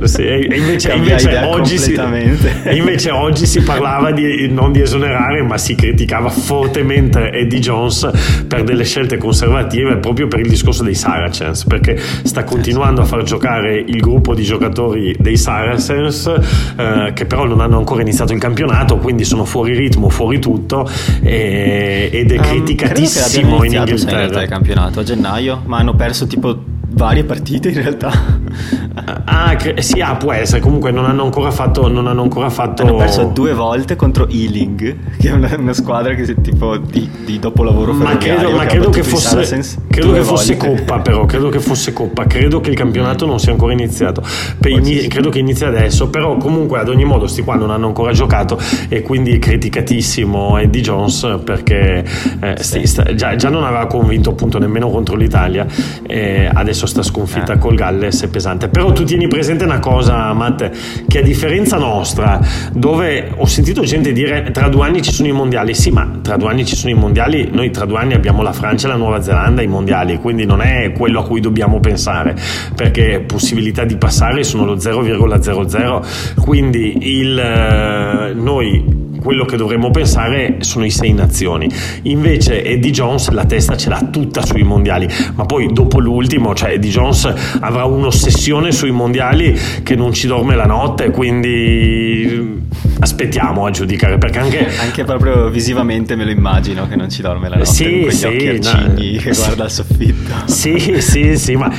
Sì, e invece, invece, oggi si, e invece oggi si parlava di, non di esonerare ma si criticava fortemente Eddie Jones per delle scelte conservative proprio per il discorso dei Saracens perché sta continuando a far giocare il gruppo di giocatori dei Saracens eh, che però non hanno ancora iniziato il campionato quindi sono fuori ritmo, fuori tutto e, ed è um, criticatissimo in Inghilterra in realtà il campionato a gennaio, ma hanno perso tipo varie partite in realtà. Ah, cre- sì, ah, può essere. Comunque non hanno ancora fatto. Non hanno, ancora fatto... hanno perso due volte contro Ealing, che è una, una squadra che è tipo di, di dopolavoro ma credo, ma credo che fosse, credo che fosse Coppa, però. Credo che fosse Coppa. Credo che il campionato non sia ancora iniziato. Ini- credo che inizi adesso. Però, comunque, ad ogni modo, sti qua non hanno ancora giocato. E quindi è criticatissimo Eddie Jones perché eh, sta, già, già, non aveva convinto appunto nemmeno contro l'Italia. Eh, adesso adesso sta sconfitta eh. col Galles è pesante. Però tu tieni presente una cosa, Matt, che a differenza nostra, dove ho sentito gente dire tra due anni ci sono i mondiali, sì, ma tra due anni ci sono i mondiali, noi tra due anni abbiamo la Francia e la Nuova Zelanda ai mondiali, quindi non è quello a cui dobbiamo pensare, perché possibilità di passare sono lo 0,00, quindi il, eh, noi quello che dovremmo pensare sono i sei nazioni. Invece Eddie Jones la testa ce l'ha tutta sui mondiali, ma poi dopo l'ultimo, cioè Eddie Jones avrà un'ossessione sui mondiali che non ci dorme la notte, quindi aspettiamo a giudicare perché anche... anche proprio visivamente me lo immagino che non ci dorme la notte sì, con sì, occhi arcigni no, che guarda il soffitto. Sì, sì, sì, ma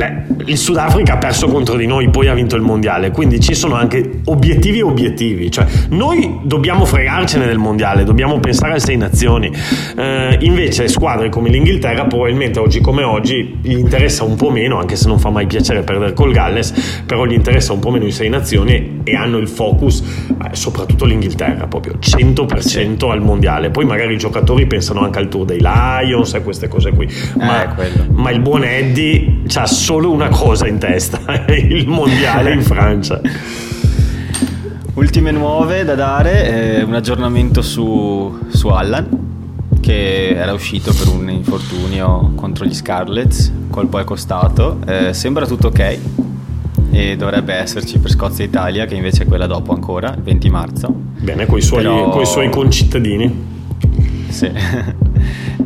Beh, il Sudafrica ha perso contro di noi, poi ha vinto il mondiale, quindi ci sono anche obiettivi e obiettivi, cioè noi dobbiamo fregarcene del mondiale, dobbiamo pensare alle sei nazioni, eh, invece squadre come l'Inghilterra probabilmente oggi come oggi gli interessa un po' meno, anche se non fa mai piacere perdere col Galles, però gli interessa un po' meno i sei nazioni e hanno il focus, eh, soprattutto l'Inghilterra, proprio 100% al mondiale, poi magari i giocatori pensano anche al Tour dei Lions e queste cose qui, ma, eh, ma il buon Eddie ha solo una cosa in testa, il mondiale in Francia. Ultime nuove da dare, eh, un aggiornamento su, su Allan che era uscito per un infortunio contro gli Scarlets, colpo è costato, eh, sembra tutto ok e dovrebbe esserci per Scozia Italia che invece è quella dopo ancora, il 20 marzo. Bene, con i suoi, Però... suoi concittadini. Sì.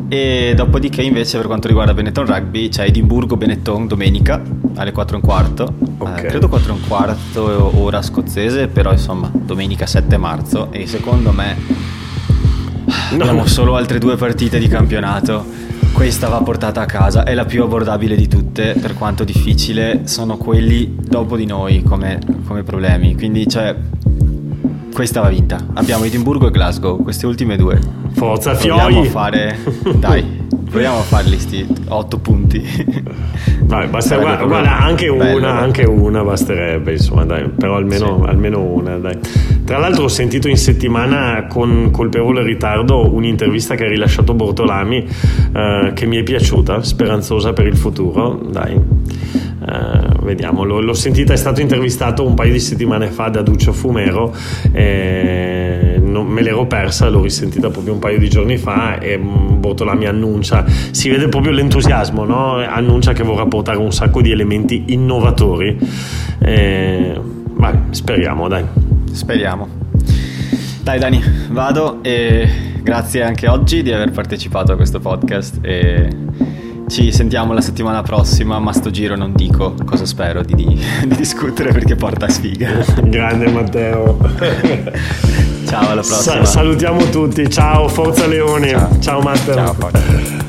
E dopodiché invece per quanto riguarda Benetton Rugby c'è Edimburgo-Benetton domenica alle 4 e un quarto. Okay. Eh, credo 4 e un quarto ora scozzese, però insomma domenica 7 marzo e secondo me no. abbiamo solo altre due partite di campionato. Questa va portata a casa, è la più abbordabile di tutte, per quanto difficile sono quelli dopo di noi come, come problemi. Quindi cioè questa va vinta. Abbiamo Edimburgo e Glasgow, queste ultime due. Forza Proviamo a fare Dai, proviamo a farli sti 8 punti. Dai, basta, guarda, guarda, anche bello, una, anche una basterebbe, insomma, dai, però almeno, sì. almeno una, dai. Tra l'altro ho sentito in settimana con colpevole ritardo un'intervista che ha rilasciato Bortolami eh, che mi è piaciuta, speranzosa per il futuro, dai. Uh, vediamo, l'ho, sentita, è stato intervistato un paio di settimane fa da Duccio Fumero, eh, non, me l'ero persa, l'ho risentita proprio un paio di giorni fa e mm, Bortolami annuncia, si vede proprio l'entusiasmo, no? annuncia che vorrà portare un sacco di elementi innovatori. Eh, vai, speriamo, dai. Speriamo. Dai Dani, vado e grazie anche oggi di aver partecipato a questo podcast e ci sentiamo la settimana prossima, ma sto giro non dico cosa spero di, di, di discutere perché porta sfiga. Grande Matteo. ciao, alla prossima. Sa- salutiamo tutti, ciao, forza Leone. Ciao, ciao Matteo. Ciao, forza.